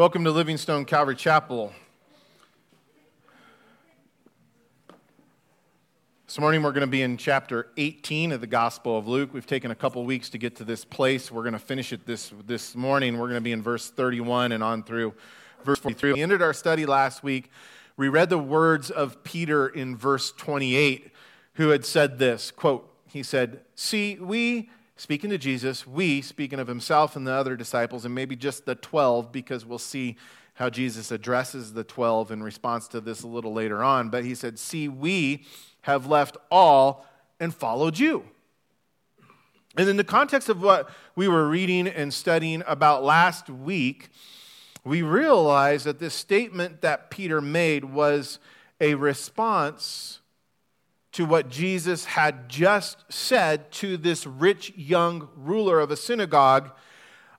Welcome to Livingstone Calvary Chapel. This morning we're going to be in chapter 18 of the Gospel of Luke. We've taken a couple weeks to get to this place. We're going to finish it this, this morning. We're going to be in verse 31 and on through verse 43. We ended our study last week. We read the words of Peter in verse 28, who had said this quote, he said, See, we speaking to Jesus, we, speaking of himself and the other disciples, and maybe just the 12, because we'll see how Jesus addresses the 12 in response to this a little later on. But he said, See, we have left all and followed you. And in the context of what we were reading and studying about last week, we realize that this statement that Peter made was a response to what Jesus had just said to this rich young ruler of a synagogue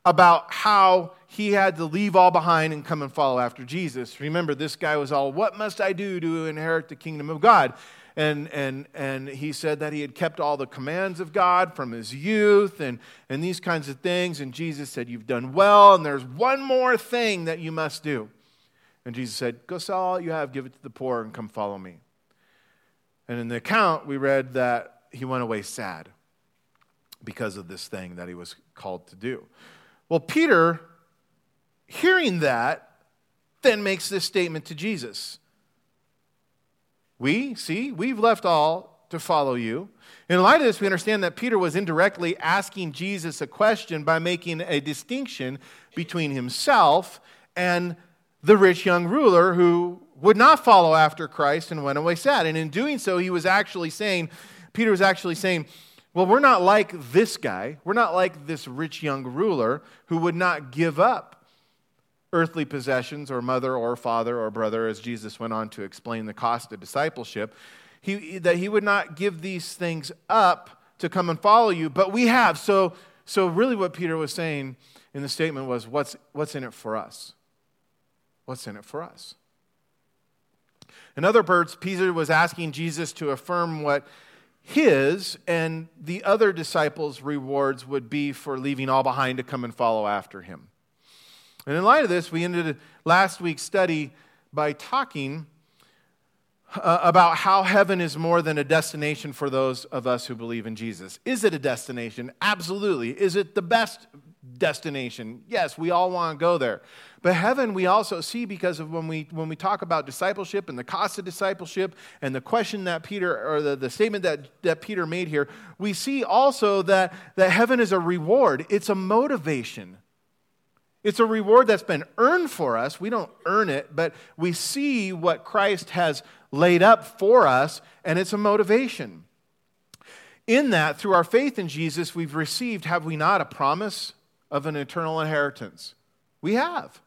about how he had to leave all behind and come and follow after Jesus. Remember, this guy was all, What must I do to inherit the kingdom of God? And, and, and he said that he had kept all the commands of God from his youth and, and these kinds of things. And Jesus said, You've done well, and there's one more thing that you must do. And Jesus said, Go sell all you have, give it to the poor, and come follow me. And in the account, we read that he went away sad because of this thing that he was called to do. Well, Peter, hearing that, then makes this statement to Jesus We, see, we've left all to follow you. In light of this, we understand that Peter was indirectly asking Jesus a question by making a distinction between himself and the rich young ruler who would not follow after Christ and went away sad. And in doing so, he was actually saying, Peter was actually saying, well, we're not like this guy. We're not like this rich young ruler who would not give up earthly possessions or mother or father or brother, as Jesus went on to explain the cost of discipleship. He, that he would not give these things up to come and follow you, but we have. So, so really, what Peter was saying in the statement was, what's, what's in it for us? What's in it for us? In other words, Peter was asking Jesus to affirm what his and the other disciples' rewards would be for leaving all behind to come and follow after him. And in light of this, we ended last week's study by talking uh, about how heaven is more than a destination for those of us who believe in Jesus. Is it a destination? Absolutely. Is it the best destination? Yes, we all want to go there. But heaven, we also see because of when we, when we talk about discipleship and the cost of discipleship and the question that Peter, or the, the statement that, that Peter made here, we see also that, that heaven is a reward, it's a motivation. It's a reward that's been earned for us. We don't earn it, but we see what Christ has laid up for us, and it's a motivation. In that, through our faith in Jesus, we've received, have we not, a promise of an eternal inheritance? We have.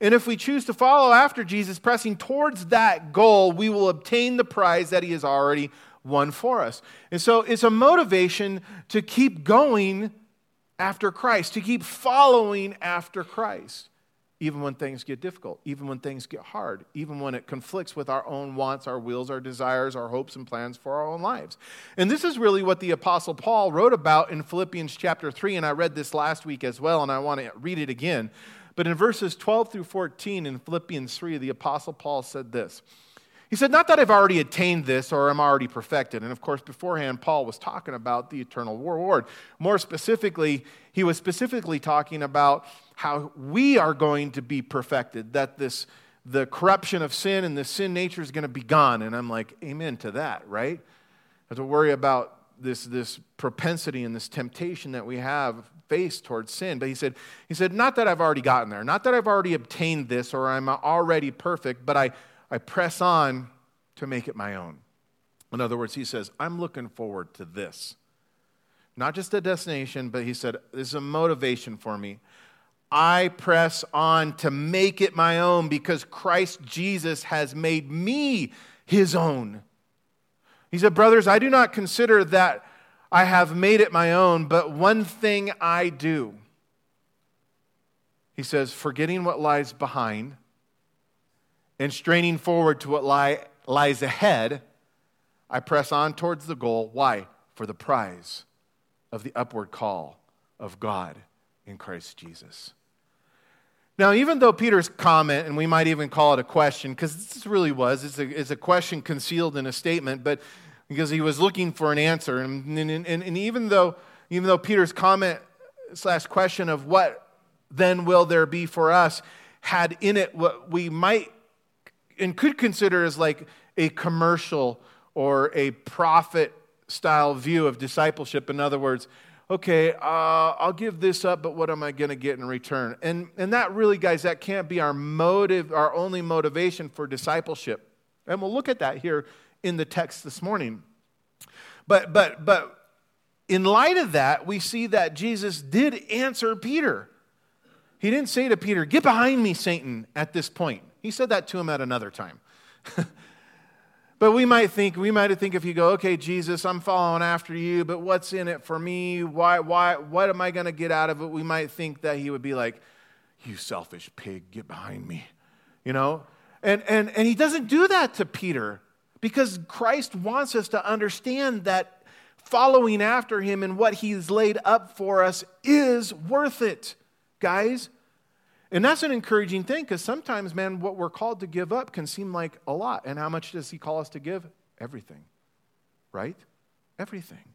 And if we choose to follow after Jesus, pressing towards that goal, we will obtain the prize that he has already won for us. And so it's a motivation to keep going after Christ, to keep following after Christ, even when things get difficult, even when things get hard, even when it conflicts with our own wants, our wills, our desires, our hopes and plans for our own lives. And this is really what the Apostle Paul wrote about in Philippians chapter 3. And I read this last week as well, and I want to read it again. But in verses 12 through 14 in Philippians 3, the Apostle Paul said this. He said, Not that I've already attained this or am already perfected. And of course, beforehand, Paul was talking about the eternal reward. More specifically, he was specifically talking about how we are going to be perfected, that this the corruption of sin and the sin nature is going to be gone. And I'm like, Amen to that, right? Have to worry about this, this propensity and this temptation that we have faced towards sin. But he said, he said, not that I've already gotten there, not that I've already obtained this or I'm already perfect, but I, I press on to make it my own. In other words, he says, I'm looking forward to this. Not just a destination, but he said, this is a motivation for me. I press on to make it my own because Christ Jesus has made me his own. He said, Brothers, I do not consider that I have made it my own, but one thing I do. He says, forgetting what lies behind and straining forward to what lie, lies ahead, I press on towards the goal. Why? For the prize of the upward call of God in Christ Jesus. Now, even though Peter's comment, and we might even call it a question, because this really was, it's a, it's a question concealed in a statement, but because he was looking for an answer. And, and, and, and even, though, even though Peter's comment slash question of what then will there be for us had in it what we might and could consider as like a commercial or a profit style view of discipleship. In other words, okay, uh, I'll give this up, but what am I going to get in return? And, and that really, guys, that can't be our motive, our only motivation for discipleship. And we'll look at that here in the text this morning. But, but, but in light of that, we see that Jesus did answer Peter. He didn't say to Peter, Get behind me, Satan, at this point. He said that to him at another time. But we might think, we might think if you go, okay, Jesus, I'm following after you, but what's in it for me? Why, why, what am I going to get out of it? We might think that he would be like, you selfish pig, get behind me. You know? And, and, and he doesn't do that to Peter because Christ wants us to understand that following after him and what he's laid up for us is worth it, guys. And that's an encouraging thing because sometimes, man, what we're called to give up can seem like a lot. And how much does He call us to give? Everything, right? Everything.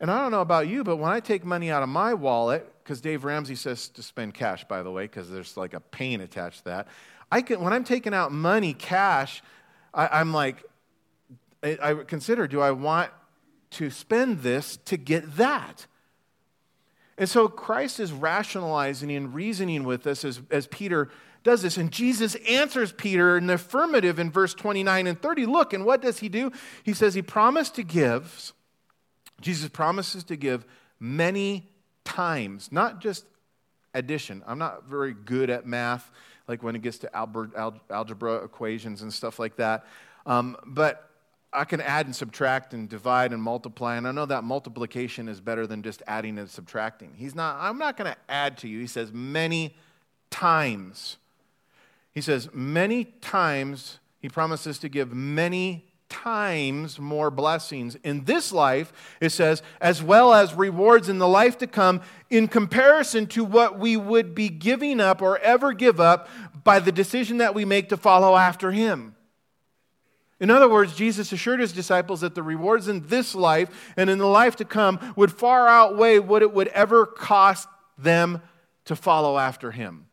And I don't know about you, but when I take money out of my wallet, because Dave Ramsey says to spend cash, by the way, because there's like a pain attached to that. I can, when I'm taking out money, cash, I, am like, I, I consider, do I want to spend this to get that? And so Christ is rationalizing and reasoning with us as, as Peter does this. And Jesus answers Peter in the affirmative in verse 29 and 30. Look, and what does he do? He says he promised to give, Jesus promises to give many times, not just addition. I'm not very good at math, like when it gets to algebra equations and stuff like that. Um, but I can add and subtract and divide and multiply, and I know that multiplication is better than just adding and subtracting. He's not, I'm not going to add to you. He says, many times. He says, many times, he promises to give many times more blessings in this life, it says, as well as rewards in the life to come, in comparison to what we would be giving up or ever give up by the decision that we make to follow after him. In other words, Jesus assured his disciples that the rewards in this life and in the life to come would far outweigh what it would ever cost them to follow after him.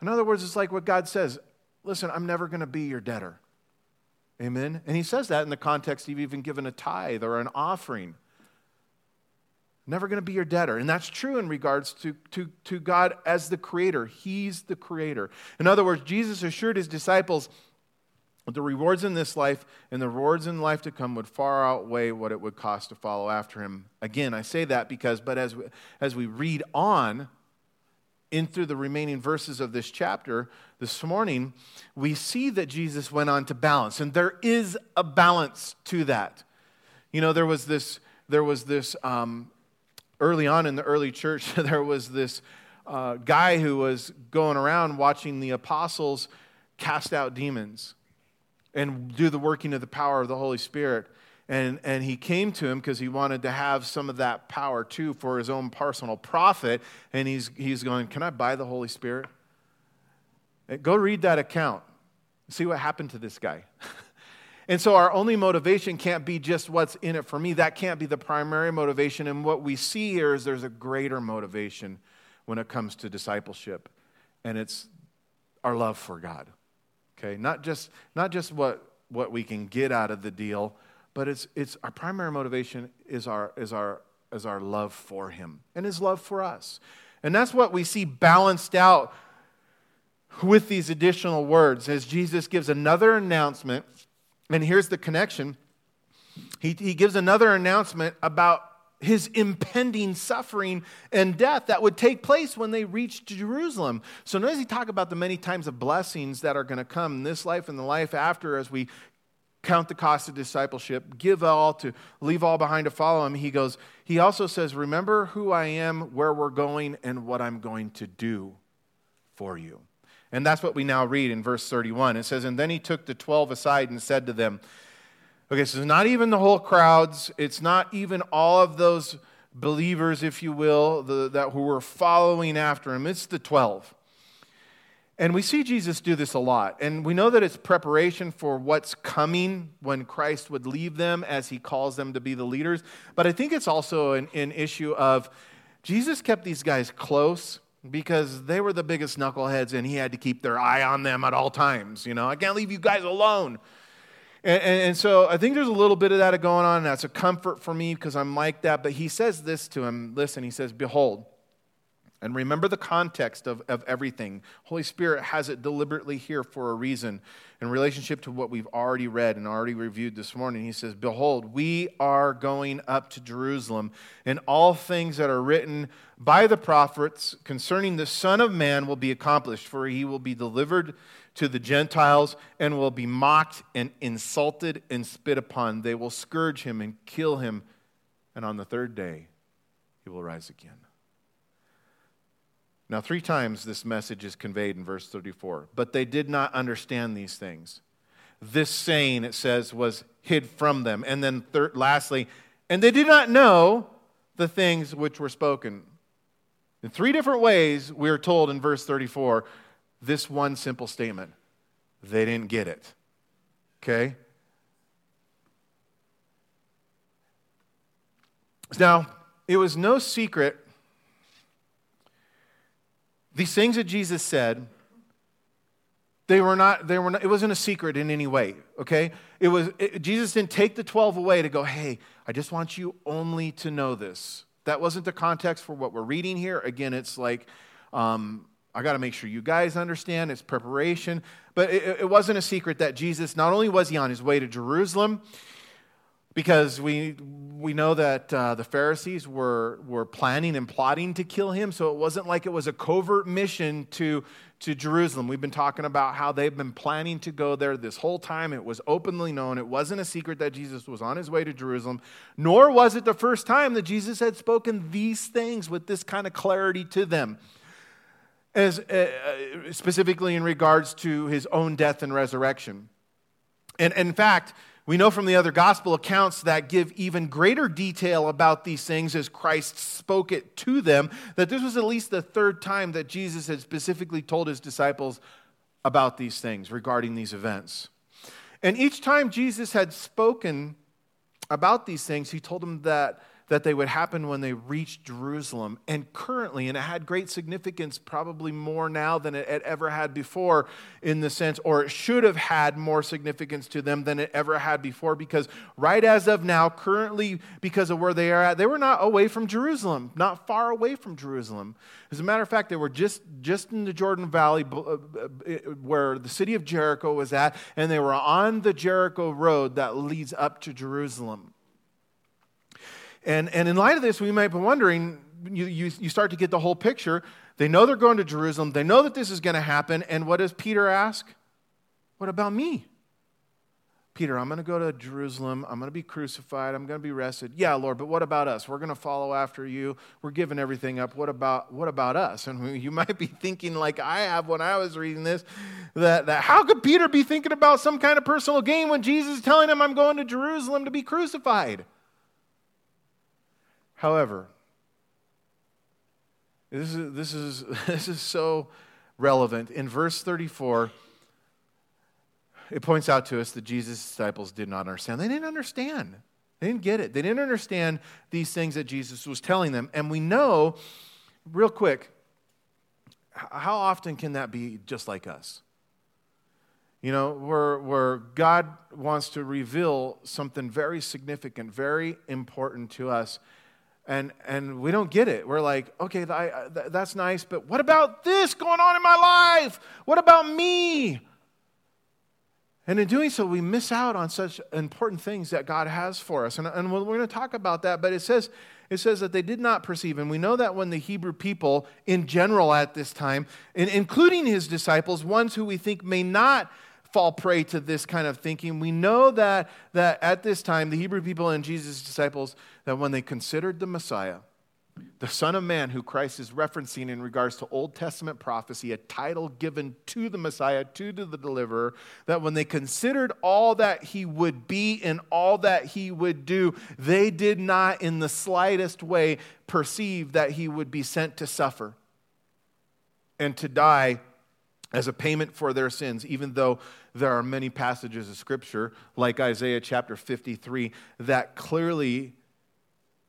In other words, it's like what God says listen, I'm never going to be your debtor. Amen? And he says that in the context of even given a tithe or an offering. Never going to be your debtor. And that's true in regards to, to, to God as the creator. He's the creator. In other words, Jesus assured his disciples the rewards in this life and the rewards in life to come would far outweigh what it would cost to follow after him. Again, I say that because, but as we, as we read on in through the remaining verses of this chapter this morning, we see that Jesus went on to balance, and there is a balance to that. You know, there was this, there was this um, early on in the early church, there was this uh, guy who was going around watching the apostles cast out demons and do the working of the power of the Holy Spirit. And, and he came to him because he wanted to have some of that power too for his own personal profit. And he's, he's going, Can I buy the Holy Spirit? Go read that account. See what happened to this guy. and so our only motivation can't be just what's in it for me. That can't be the primary motivation. And what we see here is there's a greater motivation when it comes to discipleship, and it's our love for God. Okay, not just, not just what, what we can get out of the deal, but it's, it's our primary motivation is our, is, our, is our love for him and his love for us. And that's what we see balanced out with these additional words as Jesus gives another announcement. And here's the connection. He, he gives another announcement about his impending suffering and death that would take place when they reached Jerusalem. So notice he talk about the many times of blessings that are going to come in this life and the life after as we count the cost of discipleship, give all to leave all behind to follow him. He goes, he also says, Remember who I am, where we're going, and what I'm going to do for you. And that's what we now read in verse 31. It says, And then he took the twelve aside and said to them, Okay, so it's not even the whole crowds, it's not even all of those believers, if you will, the, that who were following after him. It's the 12. And we see Jesus do this a lot. And we know that it's preparation for what's coming when Christ would leave them as he calls them to be the leaders. But I think it's also an, an issue of Jesus kept these guys close because they were the biggest knuckleheads and he had to keep their eye on them at all times. You know, I can't leave you guys alone. And, and, and, so I think there's a little bit of that going on. And that's a comfort for me because I'm like that. But he says this to him listen, he says, Behold, and remember the context of, of everything. Holy Spirit has it deliberately here for a reason in relationship to what we've already read and already reviewed this morning. He says, Behold, we are going up to Jerusalem, and all things that are written by the prophets concerning the Son of Man will be accomplished, for he will be delivered to the Gentiles and will be mocked and insulted and spit upon. They will scourge him and kill him, and on the third day he will rise again. Now, three times this message is conveyed in verse 34. But they did not understand these things. This saying, it says, was hid from them. And then, third, lastly, and they did not know the things which were spoken. In three different ways, we are told in verse 34 this one simple statement they didn't get it. Okay? Now, it was no secret these things that Jesus said, they were not, they were not, it wasn't a secret in any way, okay? It was, it, Jesus didn't take the 12 away to go, hey, I just want you only to know this. That wasn't the context for what we're reading here. Again, it's like, um, I got to make sure you guys understand it's preparation. But it, it wasn't a secret that Jesus, not only was he on his way to Jerusalem, because we, we know that uh, the Pharisees were, were planning and plotting to kill him, so it wasn't like it was a covert mission to, to Jerusalem. We've been talking about how they've been planning to go there this whole time. It was openly known. It wasn't a secret that Jesus was on his way to Jerusalem, nor was it the first time that Jesus had spoken these things with this kind of clarity to them. As, uh, uh specifically in regards to his own death and resurrection. And, and in fact, we know from the other gospel accounts that give even greater detail about these things as Christ spoke it to them that this was at least the third time that Jesus had specifically told his disciples about these things regarding these events. And each time Jesus had spoken about these things, he told them that that they would happen when they reached Jerusalem. And currently, and it had great significance, probably more now than it, had ever had before, in the sense, or it should have had more significance to them than it ever had before, because right as of now, currently, because of where they are at, they were not away from Jerusalem, not far away from Jerusalem. As a matter of fact, they were just, just in the Jordan Valley uh, uh, where the city of Jericho was at, and they were on the Jericho road that leads up to Jerusalem. And, and in light of this, we might be wondering you, you, you start to get the whole picture. They know they're going to Jerusalem, they know that this is going to happen. And what does Peter ask? What about me? Peter, I'm going to go to Jerusalem. I'm going to be crucified. I'm going to be arrested. Yeah, Lord, but what about us? We're going to follow after you. We're giving everything up. What about what about us? And you might be thinking like I have when I was reading this that, that how could Peter be thinking about some kind of personal gain when Jesus is telling him I'm going to Jerusalem to be crucified? However, this is, this is, this is so relevant. In verse 34, it points out to us that Jesus' disciples did not understand. They didn't understand. They didn't get it. They didn't understand these things that Jesus was telling them. And we know, real quick, how often can that be just like us? You know, where, where God wants to reveal something very significant, very important to us, and and we don't get it. We're like okay that's nice but what about this going on in my life? What about me? And in doing so we miss out on such important things that god has for us. And, and we're going to talk about that but it says it says that they did not perceive. And we know that when the hebrew people in general at this time including his disciples ones who we think may not fall prey to this kind of thinking. We know that, that at this time, the Hebrew people and Jesus' disciples, that when they considered the Messiah, the Son of Man, who Christ is referencing in regards to Old Testament prophecy, a title given to the Messiah, to the deliverer, that when they considered all that he would be and all that he would do, they did not in the slightest way perceive that he would be sent to suffer and to die as a payment for their sins, even though there are many passages of Scripture, like Isaiah chapter 53, that clearly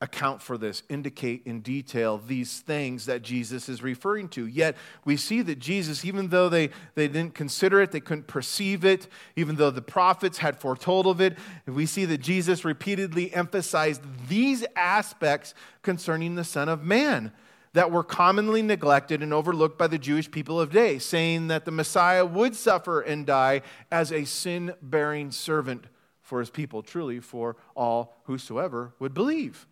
account for this, indicate in detail these things that Jesus is referring to. Yet we see that Jesus, even though they, they didn't consider it, they couldn't perceive it, even though the prophets had foretold of it, we see that Jesus repeatedly emphasized these aspects concerning the Son of Man that were commonly neglected and overlooked by the Jewish people of day, saying that the Messiah would suffer and die as a sin bearing servant for his people, truly for all whosoever would believe.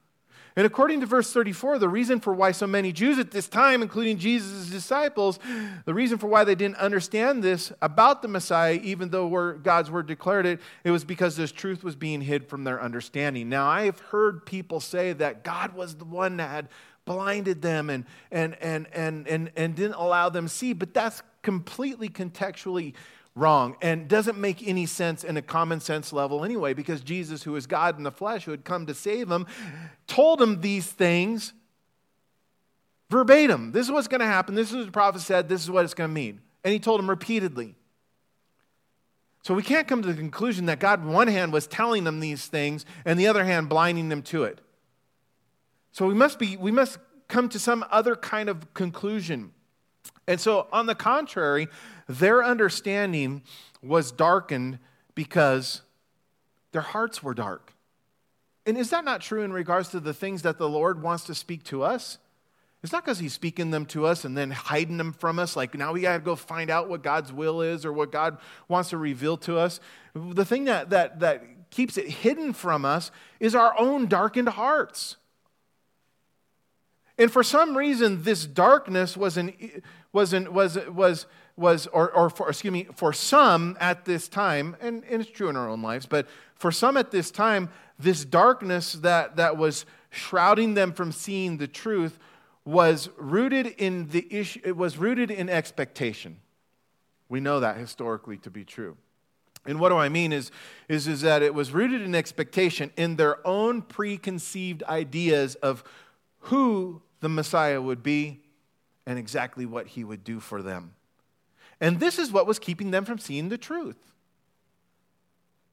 And according to verse 34, the reason for why so many Jews at this time, including Jesus' disciples, the reason for why they didn't understand this about the Messiah, even though God's word declared it, it was because this truth was being hid from their understanding. Now, I have heard people say that God was the one that had blinded them and, and, and, and, and, and didn't allow them see, but that's completely contextually wrong and doesn't make any sense in a common sense level anyway, because Jesus, who is God in the flesh, who had come to save him, told him these things verbatim. This is what's going to happen. This is what the prophet said. This is what it's going to mean. And he told him repeatedly. So we can't come to the conclusion that God, on one hand, was telling them these things, and the other hand, blinding them to it. So we must be, we must come to some other kind of conclusion. And so, on the contrary, their understanding was darkened because their hearts were dark. And is that not true in regards to the things that the Lord wants to speak to us? It's not because he's speaking them to us and then hiding them from us, like now we got to go find out what God's will is or what God wants to reveal to us. The thing that, that, that keeps it hidden from us is our own darkened hearts. And for some reason, this darkness was, an, was, an, was, was, was or, or for, excuse me, for some at this time, and, and it's true in our own lives, but for some at this time, this darkness that, that was shrouding them from seeing the truth was rooted in the issue, it was rooted in expectation. We know that historically to be true. And what do I mean is, is, is that it was rooted in expectation in their own preconceived ideas of who the Messiah would be and exactly what he would do for them. And this is what was keeping them from seeing the truth.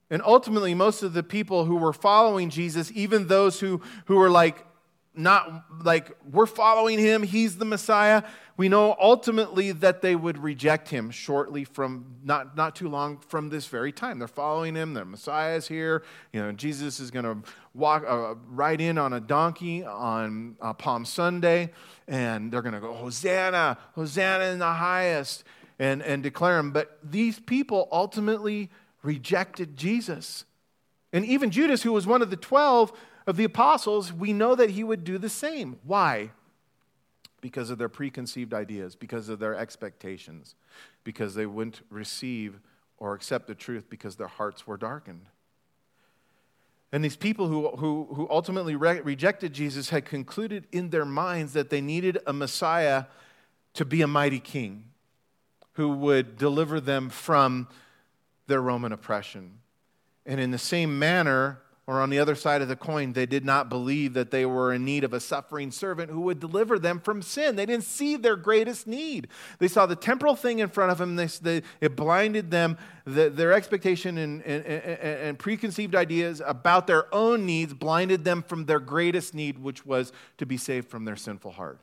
And ultimately, most of the people who were following Jesus, even those who, who were like, not like, we're following him, he's the Messiah, we know ultimately that they would reject him shortly from, not, not too long from this very time. They're following him, the Messiah is here, you know, Jesus is going to walk, uh, ride in on a donkey on uh, Palm Sunday, and they're going to go, Hosanna, Hosanna in the highest, and, and declare him. But these people ultimately rejected Jesus. And even Judas, who was one of the 12 of the apostles, we know that he would do the same. Why? Because of their preconceived ideas, because of their expectations, because they wouldn't receive or accept the truth because their hearts were darkened. And these people who, who, who ultimately re- rejected Jesus had concluded in their minds that they needed a Messiah to be a mighty king who would deliver them from their Roman oppression. And in the same manner, or on the other side of the coin, they did not believe that they were in need of a suffering servant who would deliver them from sin. They didn't see their greatest need. They saw the temporal thing in front of them, they, they, it blinded them. The, their expectation and, and, and, and preconceived ideas about their own needs blinded them from their greatest need, which was to be saved from their sinful heart.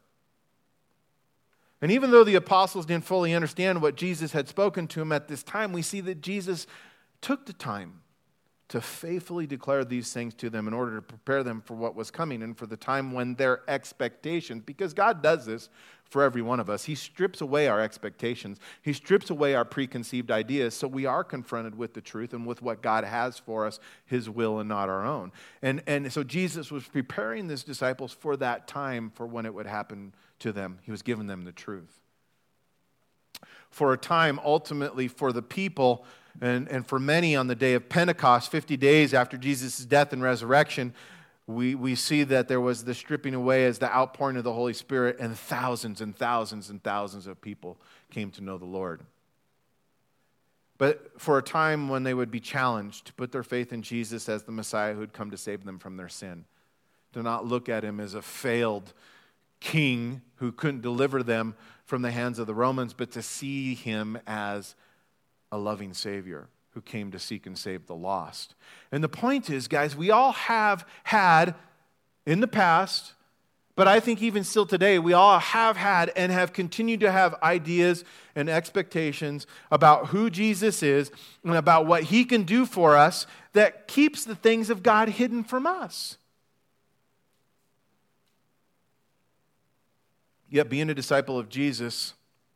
And even though the apostles didn't fully understand what Jesus had spoken to them at this time, we see that Jesus took the time to faithfully declare these things to them in order to prepare them for what was coming and for the time when their expectations, because God does this for every one of us, He strips away our expectations, He strips away our preconceived ideas, so we are confronted with the truth and with what God has for us, His will and not our own. And, and so Jesus was preparing His disciples for that time for when it would happen to them. He was giving them the truth. For a time, ultimately, for the people, and, and for many on the day of Pentecost, 50 days after Jesus' death and resurrection, we, we see that there was the stripping away as the outpouring of the Holy Spirit, and thousands and thousands and thousands of people came to know the Lord. But for a time when they would be challenged to put their faith in Jesus as the Messiah who had come to save them from their sin, to not look at him as a failed king who couldn't deliver them from the hands of the Romans, but to see him as a loving Savior who came to seek and save the lost. And the point is, guys, we all have had in the past, but I think even still today, we all have had and have continued to have ideas and expectations about who Jesus is and about what he can do for us that keeps the things of God hidden from us. Yet, being a disciple of Jesus,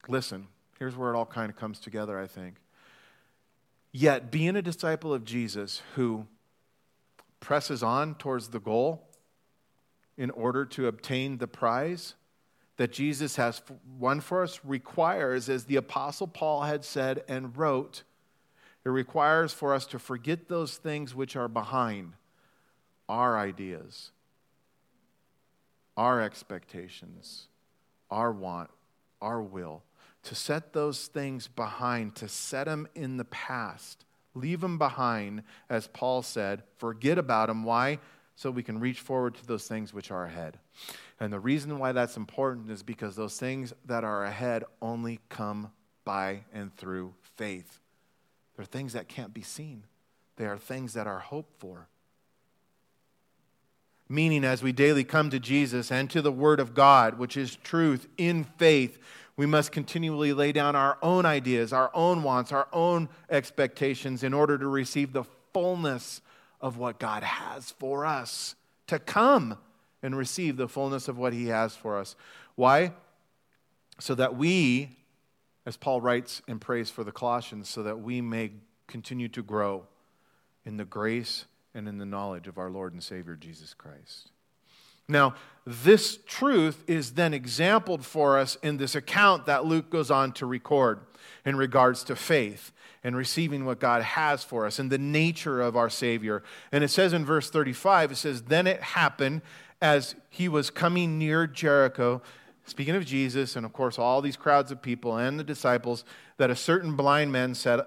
listen, here's where it all kind of comes together, I think. Yet, being a disciple of Jesus who presses on towards the goal in order to obtain the prize that Jesus has won for us requires, as the Apostle Paul had said and wrote, it requires for us to forget those things which are behind our ideas, our expectations our want, our will, to set those things behind, to set them in the past. Leave them behind, as Paul said. Forget about them. Why? So we can reach forward to those things which are ahead. And the reason why that's important is because those things that are ahead only come by and through faith. They're things that can't be seen, they are things that are hoped for. Meaning, as we daily come to Jesus and to the Word of God, which is truth in faith, we must continually lay down our own ideas, our own wants, our own expectations in order to receive the fullness of what God has for us, to come and receive the fullness of what He has for us. Why? So that we, as Paul writes and prays for the Colossians, so that we may continue to grow in the grace and in the knowledge of our Lord and Savior Jesus Christ. Now, this truth is then exampled for us in this account that Luke goes on to record in regards to faith and receiving what God has for us and the nature of our Savior. And it says in verse 35, it says, Then it happened as he was coming near Jericho, speaking of Jesus, and of course, all these crowds of people and the disciples, that a certain blind man sat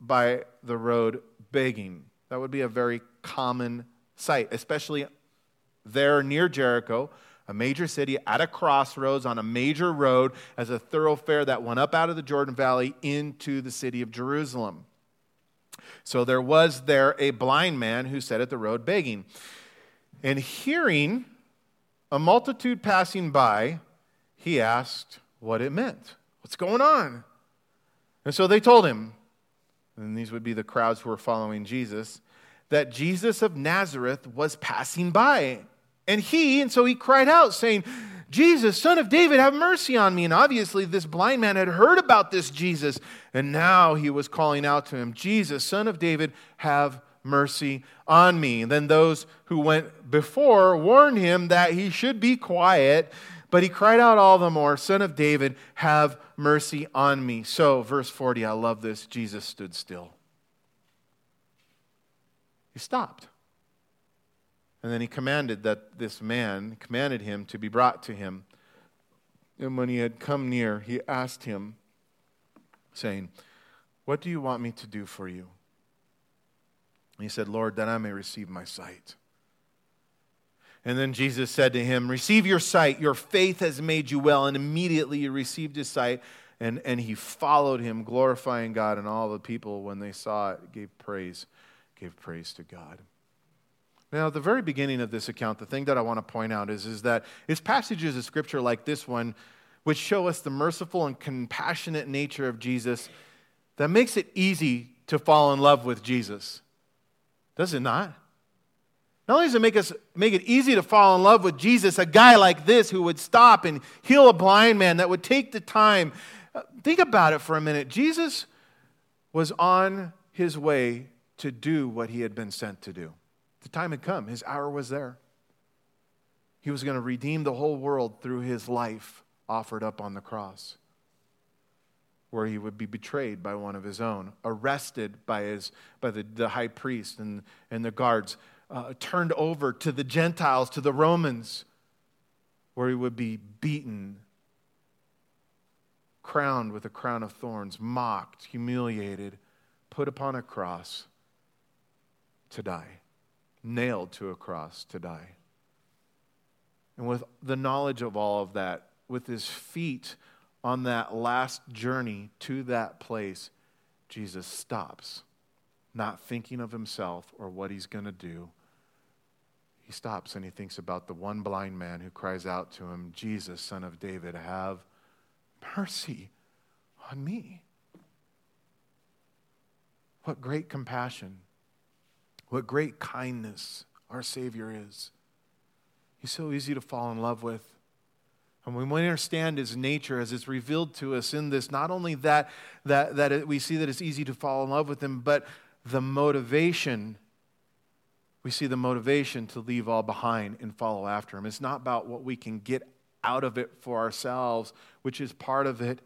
by the road begging. That would be a very common sight, especially there near Jericho, a major city at a crossroads on a major road as a thoroughfare that went up out of the Jordan Valley into the city of Jerusalem. So there was there a blind man who sat at the road begging. And hearing a multitude passing by, he asked what it meant. What's going on? And so they told him, and these would be the crowds who were following Jesus that Jesus of Nazareth was passing by. And he, and so he cried out, saying, Jesus, son of David, have mercy on me. And obviously, this blind man had heard about this Jesus, and now he was calling out to him, Jesus, son of David, have mercy on me. And then those who went before warned him that he should be quiet, but he cried out all the more, Son of David, have mercy on me. So, verse 40, I love this Jesus stood still. He stopped. And then he commanded that this man, commanded him to be brought to him. And when he had come near, he asked him, saying, What do you want me to do for you? And he said, Lord, that I may receive my sight. And then Jesus said to him, Receive your sight. Your faith has made you well. And immediately he received his sight, and, and he followed him, glorifying God. And all the people, when they saw it, gave praise gave praise to God. Now, at the very beginning of this account, the thing that I want to point out is, is that it's passages of scripture like this one, which show us the merciful and compassionate nature of Jesus, that makes it easy to fall in love with Jesus. Does it not? Not only does it make, us, make it easy to fall in love with Jesus, a guy like this who would stop and heal a blind man, that would take the time. Think about it for a minute. Jesus was on his way to do what he had been sent to do. The time had come, his hour was there. He was going to redeem the whole world through his life offered up on the cross, where he would be betrayed by one of his own, arrested by, his, by the, the high priest and, and the guards, uh, turned over to the Gentiles, to the Romans, where he would be beaten, crowned with a crown of thorns, mocked, humiliated, put upon a cross to die, nailed to a cross to die. And with the knowledge of all of that, with his feet on that last journey to that place, Jesus stops, not thinking of himself or what he's going to do. He stops and he thinks about the one blind man who cries out to him, Jesus, son of David, have mercy on me. What great compassion, what great kindness our Savior is. He's so easy to fall in love with. And when we understand his nature as it's revealed to us in this, not only that, that, that it, we see that it's easy to fall in love with him, but the motivation, we see the motivation to leave all behind and follow after him. It's not about what we can get out of it for ourselves, which is part of it,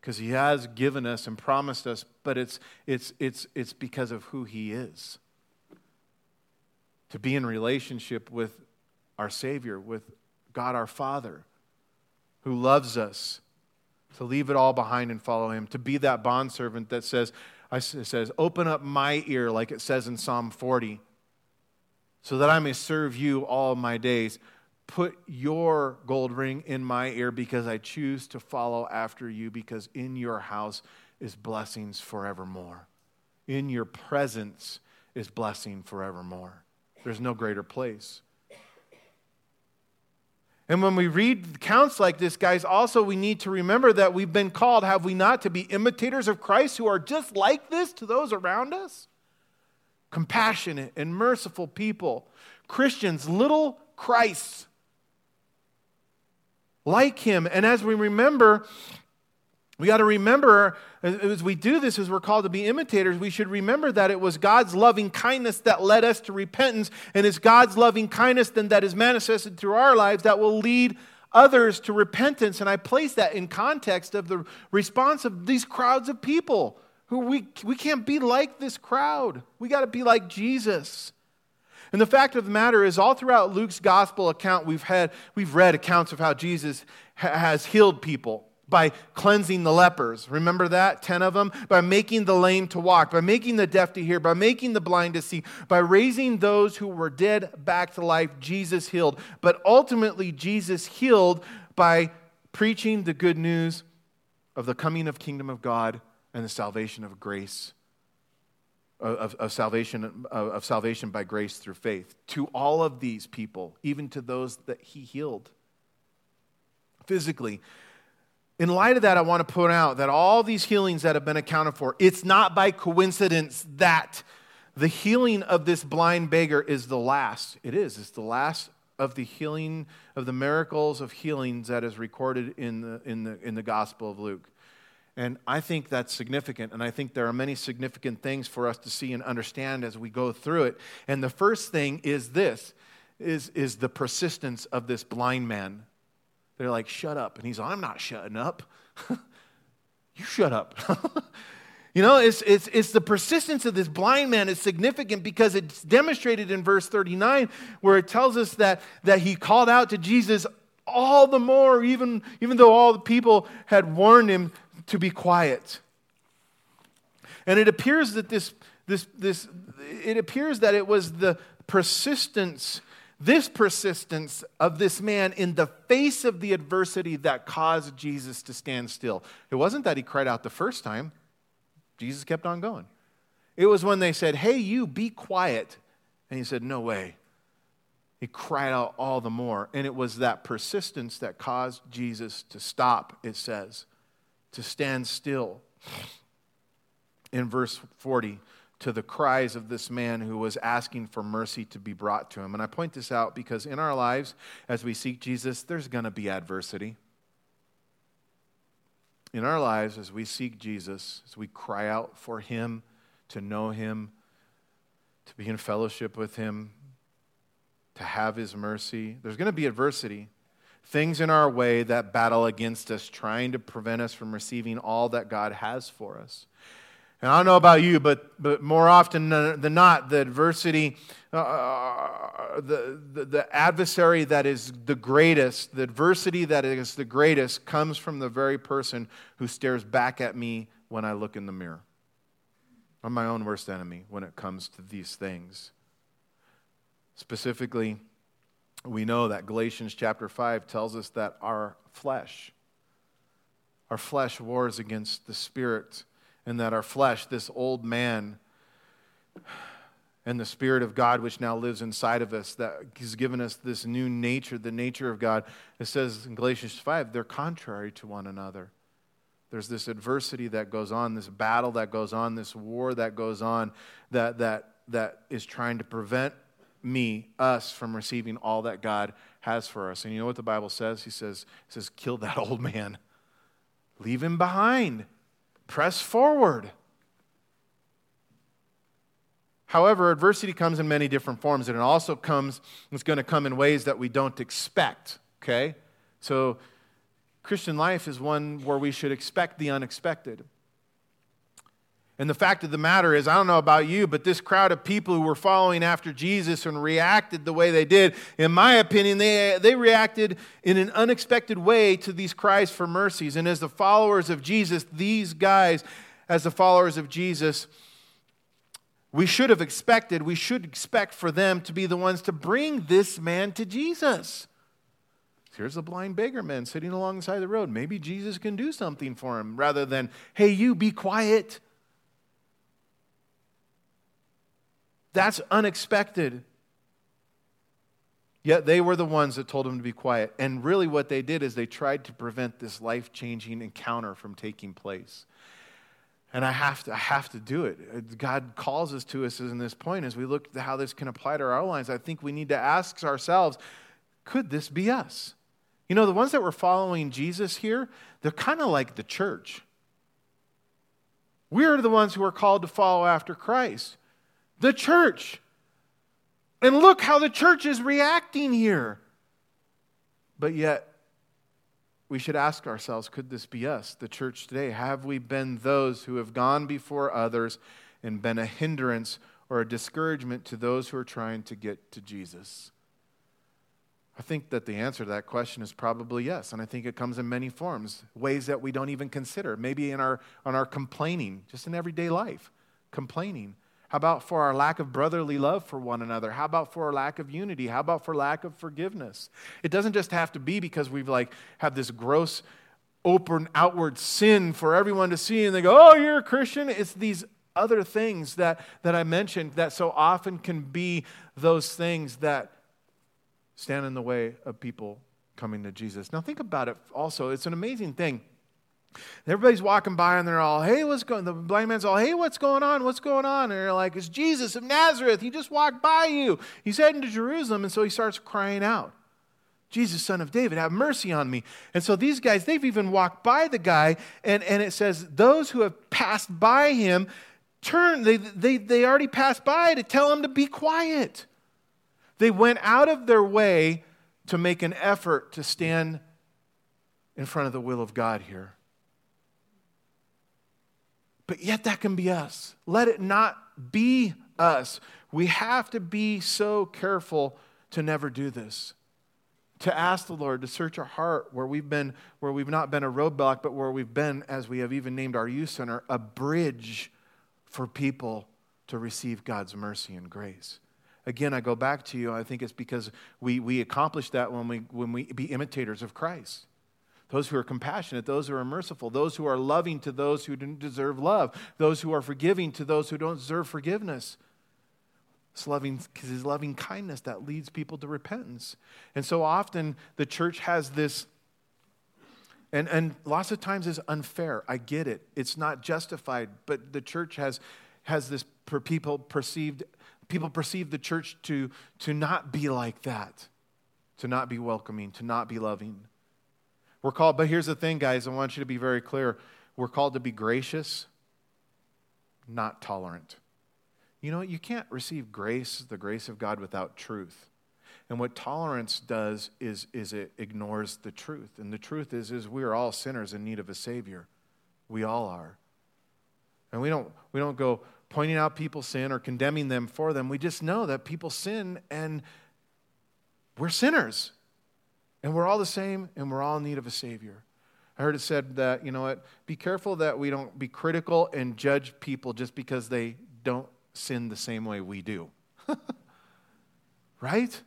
because he has given us and promised us, but it's, it's, it's, it's because of who he is. To be in relationship with our Savior, with God our Father who loves us, to leave it all behind and follow him, to be that bondservant that says, I, says, Open up my ear, like it says in Psalm 40, so that I may serve you all my days. Put your gold ring in my ear because I choose to follow after you, because in your house is blessings forevermore. In your presence is blessing forevermore. There's no greater place. And when we read accounts like this, guys, also we need to remember that we've been called, have we not, to be imitators of Christ who are just like this to those around us? Compassionate and merciful people. Christians, little Christs, like him. And as we remember, we got to remember, as we do this, as we're called to be imitators, we should remember that it was God's loving kindness that led us to repentance, and it's God's loving kindness then that is manifested through our lives that will lead others to repentance. And I place that in context of the response of these crowds of people who we, we can't be like this crowd. We got to be like Jesus. And the fact of the matter is, all throughout Luke's gospel account, we've, had, we've read accounts of how Jesus ha- has healed people by cleansing the lepers. Remember that? 10 of them? By making the lame to walk, by making the deaf to hear, by making the blind to see, by raising those who were dead back to life. Jesus healed. But ultimately, Jesus healed by preaching the good news of the coming of kingdom of God and the salvation of grace. Of, of, salvation, of, of salvation by grace through faith to all of these people, even to those that he healed physically in light of that, I want to point out that all these healings that have been accounted for, it's not by coincidence that the healing of this blind beggar is the last. It is. It's the last of the healing, of the miracles of healings that is recorded in the, in the, in the Gospel of Luke. And I think that's significant. And I think there are many significant things for us to see and understand as we go through it. And the first thing is this is, is the persistence of this blind man they're like, shut up. And he's like, I'm not shutting up. you shut up. you know, it's, it's, it's the persistence of this blind man is significant because it's demonstrated in verse 39 where it tells us that, that he called out to Jesus all the more, even, even though all the people had warned him to be quiet. And it appears that this, this, this it appears that it was the persistence this persistence of this man in the face of the adversity that caused Jesus to stand still. It wasn't that he cried out the first time, Jesus kept on going. It was when they said, Hey, you, be quiet. And he said, No way. He cried out all the more. And it was that persistence that caused Jesus to stop, it says, to stand still. In verse 40, to the cries of this man who was asking for mercy to be brought to him. And I point this out because in our lives, as we seek Jesus, there's going to be adversity. In our lives, as we seek Jesus, as we cry out for him, to know him, to be in fellowship with him, to have his mercy, there's going to be adversity. Things in our way that battle against us, trying to prevent us from receiving all that God has for us. And I don't know about you, but, but more often than not, the adversity, uh, uh, the, the, the adversary that is the greatest, the adversity that is the greatest, comes from the very person who stares back at me when I look in the mirror. I'm my own worst enemy when it comes to these things. Specifically, we know that Galatians chapter 5 tells us that our flesh, our flesh wars against the spirit, and that our flesh, this old man, and the Spirit of God, which now lives inside of us, that has given us this new nature, the nature of God. It says in Galatians 5, they're contrary to one another. There's this adversity that goes on, this battle that goes on, this war that goes on that, that, that is trying to prevent me, us, from receiving all that God has for us. And you know what the Bible says? He says, he says kill that old man, leave him behind, press forward. However, adversity comes in many different forms, and it also comes, it's going to come in ways that we don't expect, okay? So, Christian life is one where we should expect the unexpected. And the fact of the matter is, I don't know about you, but this crowd of people who were following after Jesus and reacted the way they did, in my opinion, they, they reacted in an unexpected way to these cries for mercies. And as the followers of Jesus, these guys, as the followers of Jesus, we should have expected, we should expect for them to be the ones to bring this man to Jesus. Here's a blind beggar man sitting alongside the road. Maybe Jesus can do something for him rather than, hey, you be quiet. That's unexpected. Yet they were the ones that told him to be quiet. And really, what they did is they tried to prevent this life changing encounter from taking place. And I have to, I have to do it. Uh, God calls us to us in this point as we look at how this can apply to our lives. I think we need to ask ourselves, could this be us? You know, the ones that were following Jesus here, they're kind of like the church. We're the ones who are called to follow after Christ. The church. And look how the church is reacting here. But yet, we should ask ourselves could this be us, the church today? Have we been those who have gone before others and been a hindrance or a discouragement to those who are trying to get to Jesus? I think that the answer to that question is probably yes. And I think it comes in many forms, ways that we don't even consider. Maybe in our, on our complaining, just in everyday life, complaining. How about for our lack of brotherly love for one another? How about for our lack of unity? How about for lack of forgiveness? It doesn't just have to be because we've like have this gross open outward sin for everyone to see and they go, "Oh, you're a Christian." It's these other things that that I mentioned that so often can be those things that stand in the way of people coming to Jesus. Now think about it also. It's an amazing thing Everybody's walking by and they're all, hey, what's going The blind man's all, hey, what's going on? What's going on? And they're like, it's Jesus of Nazareth. He just walked by you. He's heading to Jerusalem. And so he starts crying out, Jesus, son of David, have mercy on me. And so these guys, they've even walked by the guy, and, and it says, those who have passed by him turn, they, they, they already passed by to tell him to be quiet. They went out of their way to make an effort to stand in front of the will of God here. But yet, that can be us. Let it not be us. We have to be so careful to never do this. To ask the Lord to search our heart where we've been, where we've not been a roadblock, but where we've been, as we have even named our youth center, a bridge for people to receive God's mercy and grace. Again, I go back to you. I think it's because we, we accomplish that when we, when we be imitators of Christ those who are compassionate, those who are merciful, those who are loving to those who didn't deserve love, those who are forgiving to those who don't deserve forgiveness. It's loving, because it's loving kindness that leads people to repentance. And so often the church has this, and, and lots of times is unfair. I get it. It's not justified, but the church has, has this for people perceived, people perceive the church to, to not be like that, to not be welcoming, to not be loving. We're called, but here's the thing, guys, I want you to be very clear. We're called to be gracious, not tolerant. You know, you can't receive grace, the grace of God, without truth. And what tolerance does is, is it ignores the truth. And the truth is, is we are all sinners in need of a Savior. We all are. And we don't, we don't go pointing out people's sin or condemning them for them. We just know that people sin and we're sinners. And we're all the same, and we're all in need of a Savior. I heard it said that, you know what, be careful that we don't be critical and judge people just because they don't sin the same way we do. right?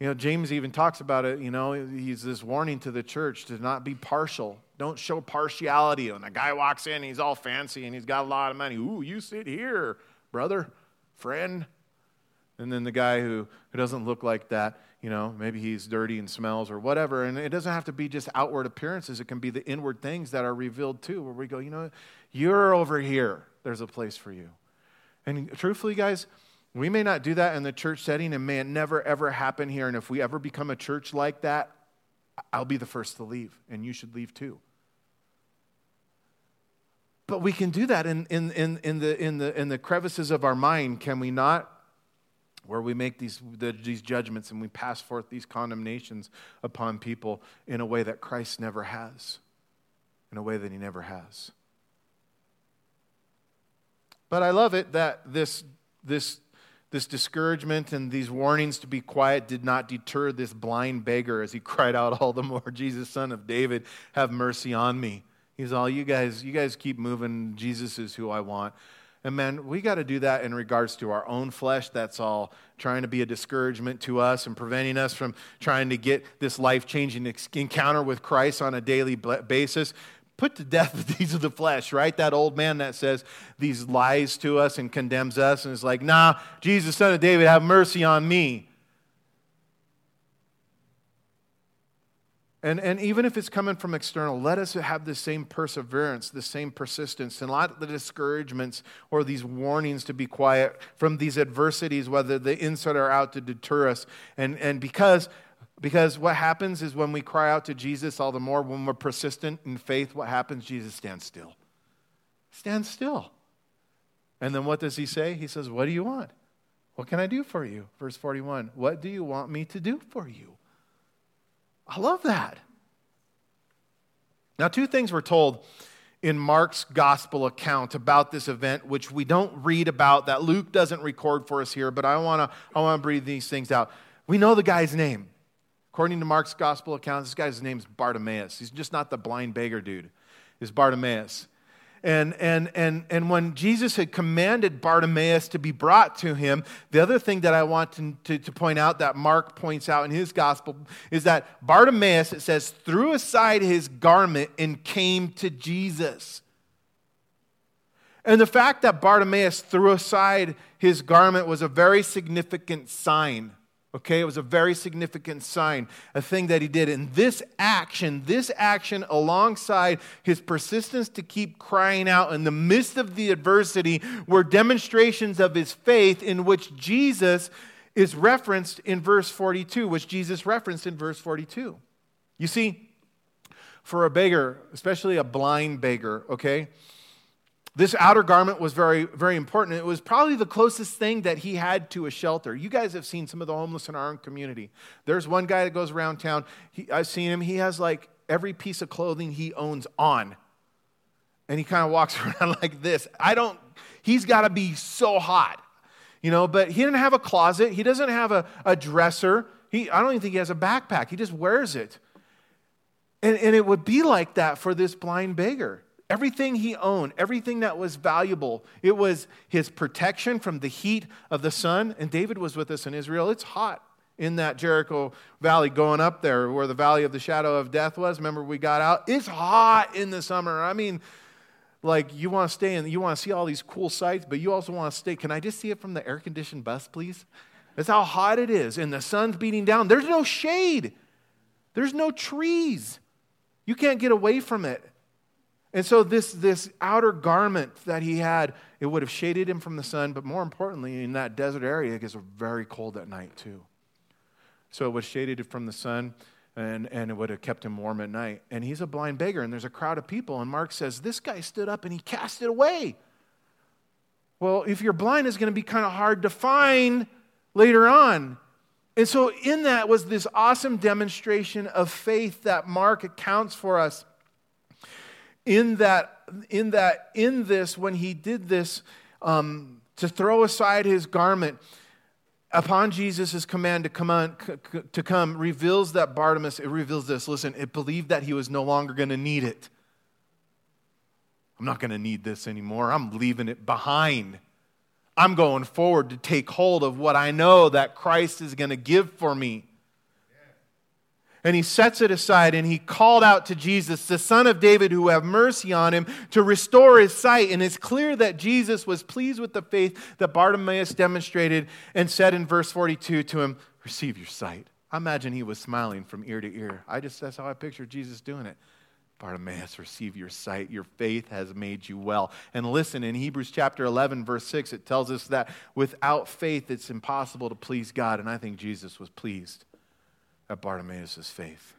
You know, James even talks about it, you know, he's this warning to the church to not be partial. Don't show partiality. When a guy walks in, he's all fancy and he's got a lot of money. Ooh, you sit here, brother, friend. And then the guy who, who doesn't look like that, you know, maybe he's dirty and smells or whatever. And it doesn't have to be just outward appearances, it can be the inward things that are revealed too, where we go, you know, you're over here. There's a place for you. And truthfully, guys, we may not do that in the church setting and may it never ever happen here. And if we ever become a church like that, I'll be the first to leave, and you should leave too. But we can do that in, in, in, in, the, in, the, in the crevices of our mind, can we not? Where we make these, the, these judgments and we pass forth these condemnations upon people in a way that Christ never has, in a way that he never has. But I love it that this, this this discouragement and these warnings to be quiet did not deter this blind beggar as he cried out all the more, Jesus, son of David, have mercy on me. He's all, you guys, you guys keep moving. Jesus is who I want. And man, we got to do that in regards to our own flesh. That's all trying to be a discouragement to us and preventing us from trying to get this life changing encounter with Christ on a daily basis put to death the deeds of the flesh, right? That old man that says these lies to us and condemns us and is like, nah, Jesus, son of David, have mercy on me. And, and even if it's coming from external, let us have the same perseverance, the same persistence, and not the discouragements or these warnings to be quiet from these adversities, whether the inside or out, to deter us. And, and because because what happens is when we cry out to Jesus, all the more when we're persistent in faith, what happens? Jesus stands still. Stand still. And then what does he say? He says, What do you want? What can I do for you? Verse 41 What do you want me to do for you? I love that. Now, two things were told in Mark's gospel account about this event, which we don't read about, that Luke doesn't record for us here, but I want to I wanna breathe these things out. We know the guy's name. According to Mark's gospel account, this guy's name is Bartimaeus. He's just not the blind beggar dude, is Bartimaeus. And, and, and, and when Jesus had commanded Bartimaeus to be brought to him, the other thing that I want to, to, to, point out that Mark points out in his gospel is that Bartimaeus, it says, threw aside his garment and came to Jesus. And the fact that Bartimaeus threw aside his garment was a very significant sign Okay, it was a very significant sign, a thing that he did. And this action, this action alongside his persistence to keep crying out in the midst of the adversity, were demonstrations of his faith in which Jesus is referenced in verse 42, which Jesus referenced in verse 42. You see, for a beggar, especially a blind beggar, okay, this outer garment was very, very important. It was probably the closest thing that he had to a shelter. You guys have seen some of the homeless in our own community. There's one guy that goes around town. He, I've seen him. He has like every piece of clothing he owns on. And he kind of walks around like this. I don't, he's got to be so hot, you know, but he didn't have a closet. He doesn't have a, a dresser. He, I don't even think he has a backpack. He just wears it. And, and it would be like that for this blind beggar everything he owned, everything that was valuable. It was his protection from the heat of the sun. And David was with us in Israel. It's hot in that Jericho valley going up there where the valley of the shadow of death was. Remember, we got out? It's hot in the summer. I mean, like you want to stay and you want to see all these cool sights, but you also want to stay. Can I just see it from the air conditioned bus, please? That's how hot it is. And the sun's beating down. There's no shade, there's no trees. You can't get away from it. And so, this, this outer garment that he had, it would have shaded him from the sun, but more importantly, in that desert area, it gets very cold at night too. So, it was shaded from the sun and, and it would have kept him warm at night. And he's a blind beggar, and there's a crowd of people. And Mark says, This guy stood up and he cast it away. Well, if you're blind, it's going to be kind of hard to find later on. And so, in that was this awesome demonstration of faith that Mark accounts for us in that, in that, in this, when he did this, um, to throw aside his garment upon Jesus' command to come, on, to come reveals that Bartimaeus, it reveals this. Listen, it believed that he was no longer going to need it. I'm not going to need this anymore. I'm leaving it behind. I'm going forward to take hold of what I know that Christ is going to give for me. And he sets it aside and he called out to Jesus, the son of David, who have mercy on him to restore his sight. And it's clear that Jesus was pleased with the faith that Bartimaeus demonstrated and said in verse 42 to him, Receive your sight. I imagine he was smiling from ear to ear. I just, that's how I picture Jesus doing it. Bartimaeus, receive your sight. Your faith has made you well. And listen, in Hebrews chapter 11, verse 6, it tells us that without faith, it's impossible to please God. And I think Jesus was pleased at Bartimaeus' faith.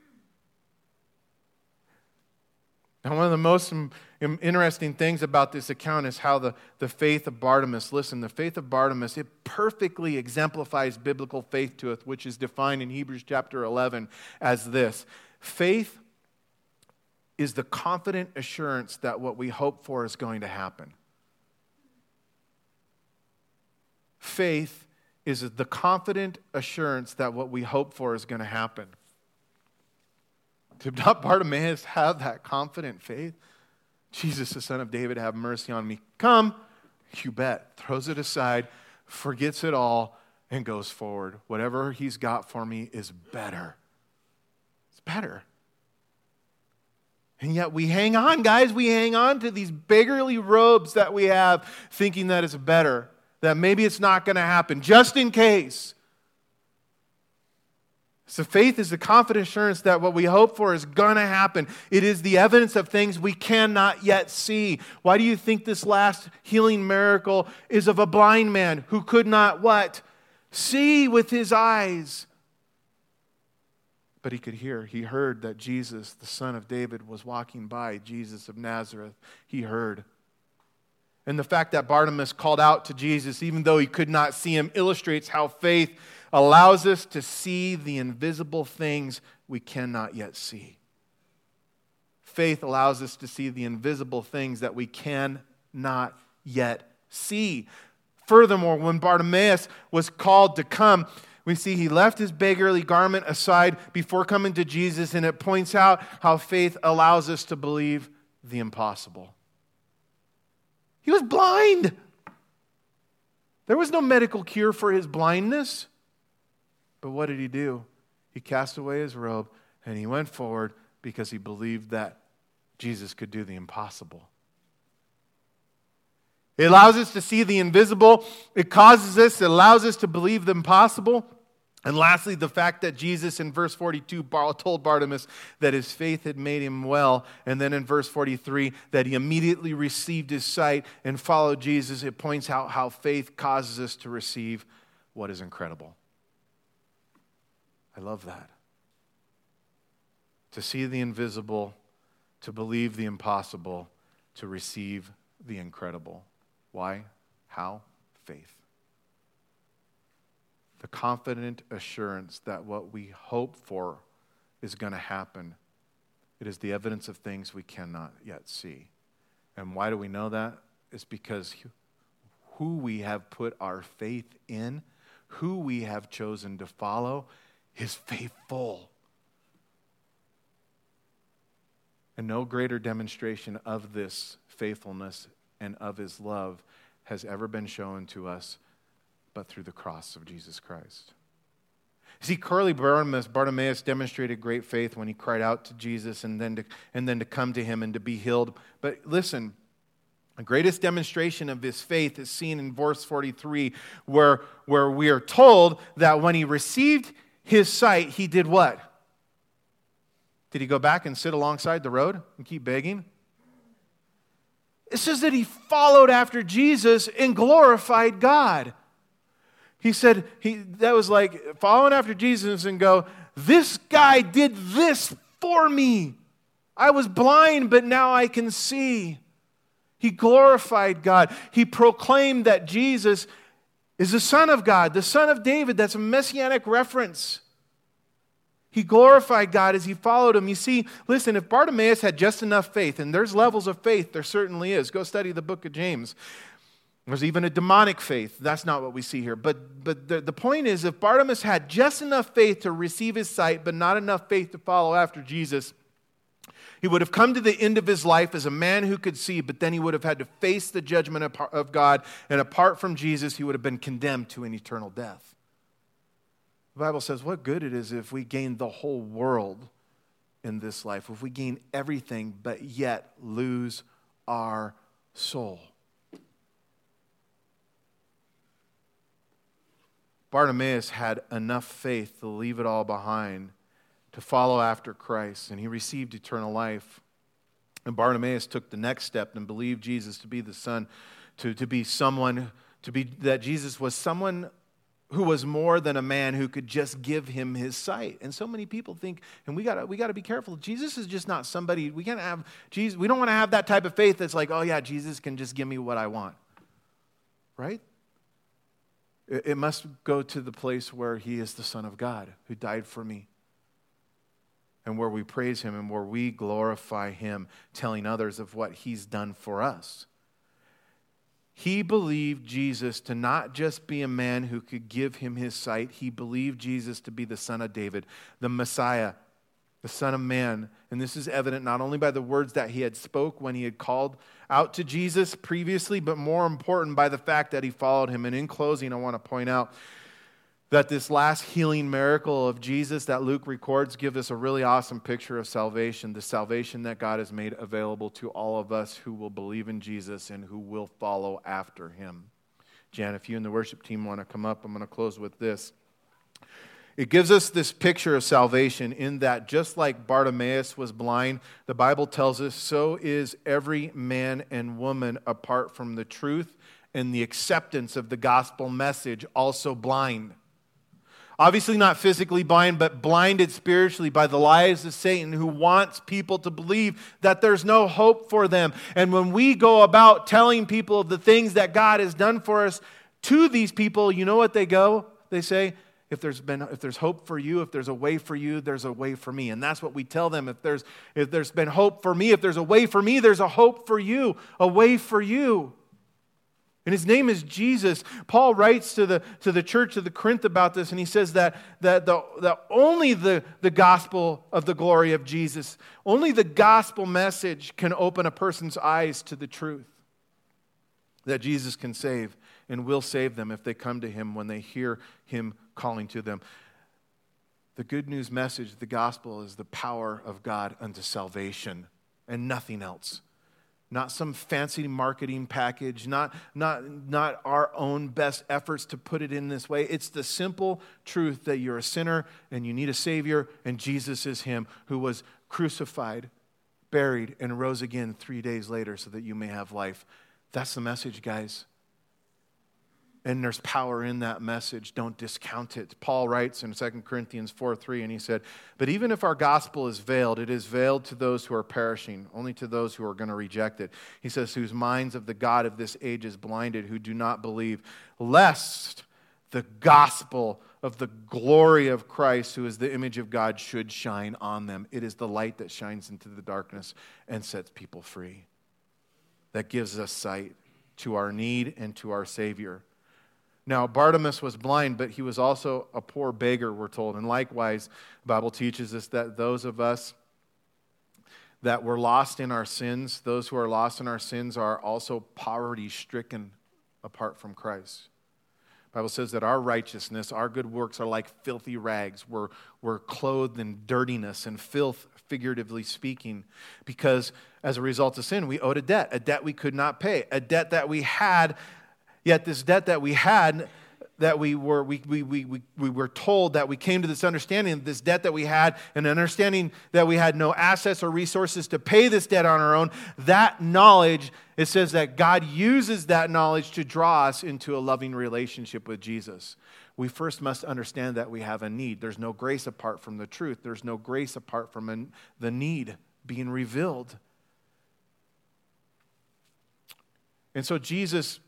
And one of the most interesting things about this account is how the, the faith of Bartimaeus, listen, the faith of Bartimaeus, it perfectly exemplifies biblical faith to us, which is defined in Hebrews chapter 11 as this faith is the confident assurance that what we hope for is going to happen. Faith is the confident assurance that what we hope for is going to happen. Did not Bartimaeus have that confident faith? Jesus, the son of David, have mercy on me. Come. You bet. Throws it aside, forgets it all, and goes forward. Whatever he's got for me is better. It's better. And yet we hang on, guys. We hang on to these beggarly robes that we have, thinking that it's better, that maybe it's not going to happen, just in case. So faith is the confident assurance that what we hope for is going to happen. It is the evidence of things we cannot yet see. Why do you think this last healing miracle is of a blind man who could not what? See with his eyes but he could hear. He heard that Jesus, the son of David, was walking by, Jesus of Nazareth. He heard. And the fact that Bartimaeus called out to Jesus, even though he could not see him, illustrates how faith allows us to see the invisible things we cannot yet see. Faith allows us to see the invisible things that we cannot yet see. Furthermore, when Bartimaeus was called to come, we see he left his beggarly garment aside before coming to Jesus, and it points out how faith allows us to believe the impossible. He was blind. There was no medical cure for his blindness. But what did he do? He cast away his robe and he went forward because he believed that Jesus could do the impossible. It allows us to see the invisible. It causes us, it allows us to believe the impossible. And lastly, the fact that Jesus in verse 42 told Bartimaeus that his faith had made him well. And then in verse 43, that he immediately received his sight and followed Jesus. It points out how faith causes us to receive what is incredible. I love that. To see the invisible, to believe the impossible, to receive the incredible. Why? How? Faith the confident assurance that what we hope for is going to happen. It is the evidence of things we cannot yet see. And why do we know that? It's because who we have put our faith in, who we have chosen to follow, is faithful. And no greater demonstration of this faithfulness and of his love has ever been shown to us but through the cross of Jesus Christ. See, Curly Bartimaeus, Bartimaeus demonstrated great faith when he cried out to Jesus and then, to, and then to come to him and to be healed. But listen, the greatest demonstration of his faith is seen in verse 43, where, where we are told that when he received his sight, he did what? Did he go back and sit alongside the road and keep begging? It says that he followed after Jesus and glorified God. He said, he, that was like following after Jesus and go, This guy did this for me. I was blind, but now I can see. He glorified God. He proclaimed that Jesus is the Son of God, the Son of David. That's a messianic reference. He glorified God as he followed him. You see, listen, if Bartimaeus had just enough faith, and there's levels of faith, there certainly is. Go study the book of James. There's even a demonic faith. That's not what we see here. But, but the, the point is, if Bartimaeus had just enough faith to receive his sight, but not enough faith to follow after Jesus, he would have come to the end of his life as a man who could see, but then he would have had to face the judgment of God. And apart from Jesus, he would have been condemned to an eternal death. The Bible says, what good it is if we gain the whole world in this life, if we gain everything but yet lose our soul. Bartimaeus had enough faith to leave it all behind, to follow after Christ, and he received eternal life. And Bartimaeus took the next step and believed Jesus to be the Son, to, to be someone, to be that Jesus was someone who was more than a man who could just give him his sight. And so many people think, and we gotta we gotta be careful. Jesus is just not somebody, we can't have Jesus, we don't want to have that type of faith that's like, oh yeah, Jesus can just give me what I want. Right? It, must go to the place where he is the Son of God who died for me. And where we praise him and where we glorify him, telling others of what he's done for us. He believed Jesus to not just be a man who could give him his sight, he believed Jesus to be the son of David, the Messiah, the son of man. And this is evident not only by the words that he had spoke when he had called out to Jesus previously, but more important by the fact that he followed him. And in closing, I want to point out that this last healing miracle of Jesus that Luke records gives us a really awesome picture of salvation, the salvation that God has made available to all of us who will believe in Jesus and who will follow after him. Jan, if you and the worship team want to come up, I'm going to close with this. It gives us this picture of salvation in that just like Bartimaeus was blind, the Bible tells us so is every man and woman apart from the truth and the acceptance of the gospel message also blind. Obviously, not physically blind, but blinded spiritually by the lies of Satan who wants people to believe that there's no hope for them. And when we go about telling people of the things that God has done for us to these people, you know what they go? They say, if there's been if there's hope for you if there's a way for you there's a way for me. And that's what we tell them. If there's if there's been hope for me if there's a way for me there's a hope for you a way for you. And his name is Jesus. Paul writes to the, to the church of the Corinth about this, and he says that, that, the, that only the, the gospel of the glory of Jesus, only the gospel message can open a person's eyes to the truth that Jesus can save and will save them if they come to him when they hear him calling to them. The good news message, the gospel, is the power of God unto salvation and nothing else not some fancy marketing package, not, not, not our own best efforts to put it in this way. It's the simple truth that you're a sinner and you need a Savior, and Jesus is Him who was crucified, buried, and rose again three days later so that you may have life. That's the message, guys and there's power in that message. Don't discount it. Paul writes in 2 Corinthians 4 3, and he said, But even if our gospel is veiled, it is veiled to those who are perishing, only to those who are going to reject it. He says, Whose minds of the God of this age is blinded, who do not believe, lest the gospel of the glory of Christ, who is the image of God, should shine on them. It is the light that shines into the darkness and sets people free. That gives us sight to our need and to our Savior. Now, Bartimaeus was blind, but he was also a poor beggar, we're told. And likewise, the Bible teaches us that those of us that were lost in our sins, those who are lost in our sins, are also poverty stricken apart from Christ. The Bible says that our righteousness, our good works are like filthy rags. We're, we're clothed in dirtiness and filth, figuratively speaking, because as a result of sin, we owed a debt, a debt we could not pay, a debt that we had Yet, this debt that we had, that we were, we, we, we, we, we were told that we came to this understanding this debt that we had, and understanding that we had no assets or resources to pay this debt on our own, that knowledge, it says that God uses that knowledge to draw us into a loving relationship with Jesus. We first must understand that we have a need. There's no grace apart from the truth, there's no grace apart from the need being revealed. And so Jesus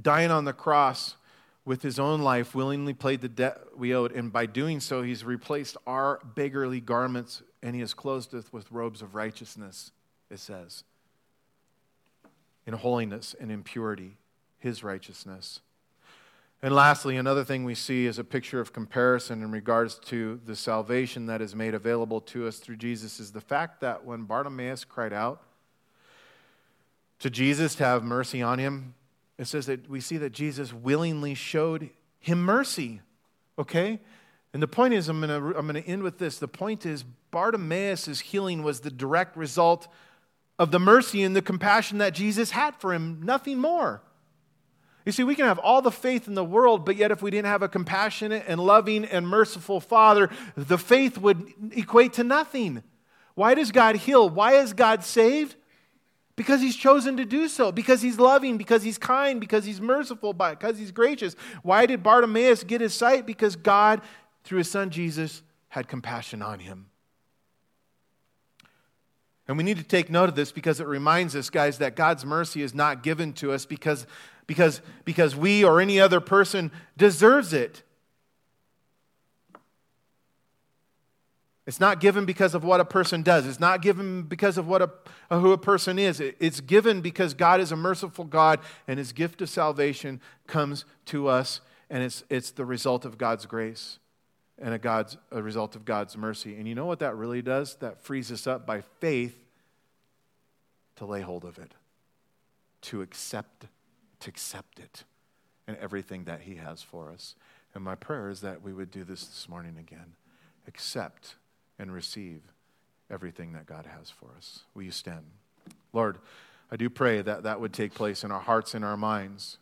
dying on the cross with his own life, willingly paid the debt we owed. And by doing so, he's replaced our beggarly garments and he has clothed us with robes of righteousness, it says. In holiness and in purity, his righteousness. And lastly, another thing we see is a picture of comparison in regards to the salvation that is made available to us through Jesus is the fact that when Bartimaeus cried out to Jesus to have mercy on him, it says that we see that Jesus willingly showed him mercy. Okay? And the point is, I'm going to I'm going to end with this. The point is, Bartimaeus' healing was the direct result of the mercy and the compassion that Jesus had for him, nothing more. You see, we can have all the faith in the world, but yet if we didn't have a compassionate and loving and merciful Father, the faith would equate to nothing. Why does God heal? Why is God saved? Because he's chosen to do so, because he's loving, because he's kind, because he's merciful, because he's gracious. Why did Bartimaeus get his sight? Because God, through his son Jesus, had compassion on him. And we need to take note of this because it reminds us, guys, that God's mercy is not given to us because because, because we or any other person deserves it. It's not given because of what a person does. It's not given because of what a, who a person is. It's given because God is a merciful God and his gift of salvation comes to us and it's, it's the result of God's grace and a, God's, a result of God's mercy. And you know what that really does? That frees us up by faith to lay hold of it, to accept to accept it and everything that He has for us. And my prayer is that we would do this this morning again accept and receive everything that God has for us. Will you stand? Lord, I do pray that that would take place in our hearts and our minds.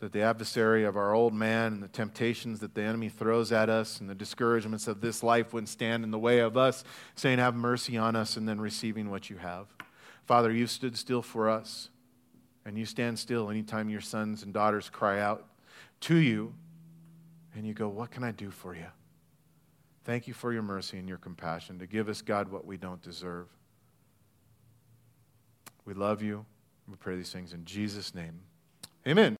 That the adversary of our old man and the temptations that the enemy throws at us and the discouragements of this life wouldn't stand in the way of us saying, Have mercy on us, and then receiving what you have. Father, you stood still for us and you stand still anytime your sons and daughters cry out to you and you go, What can I do for you? Thank you for your mercy and your compassion to give us, God, what we don't deserve. We love you. We pray these things in Jesus' name. Amen.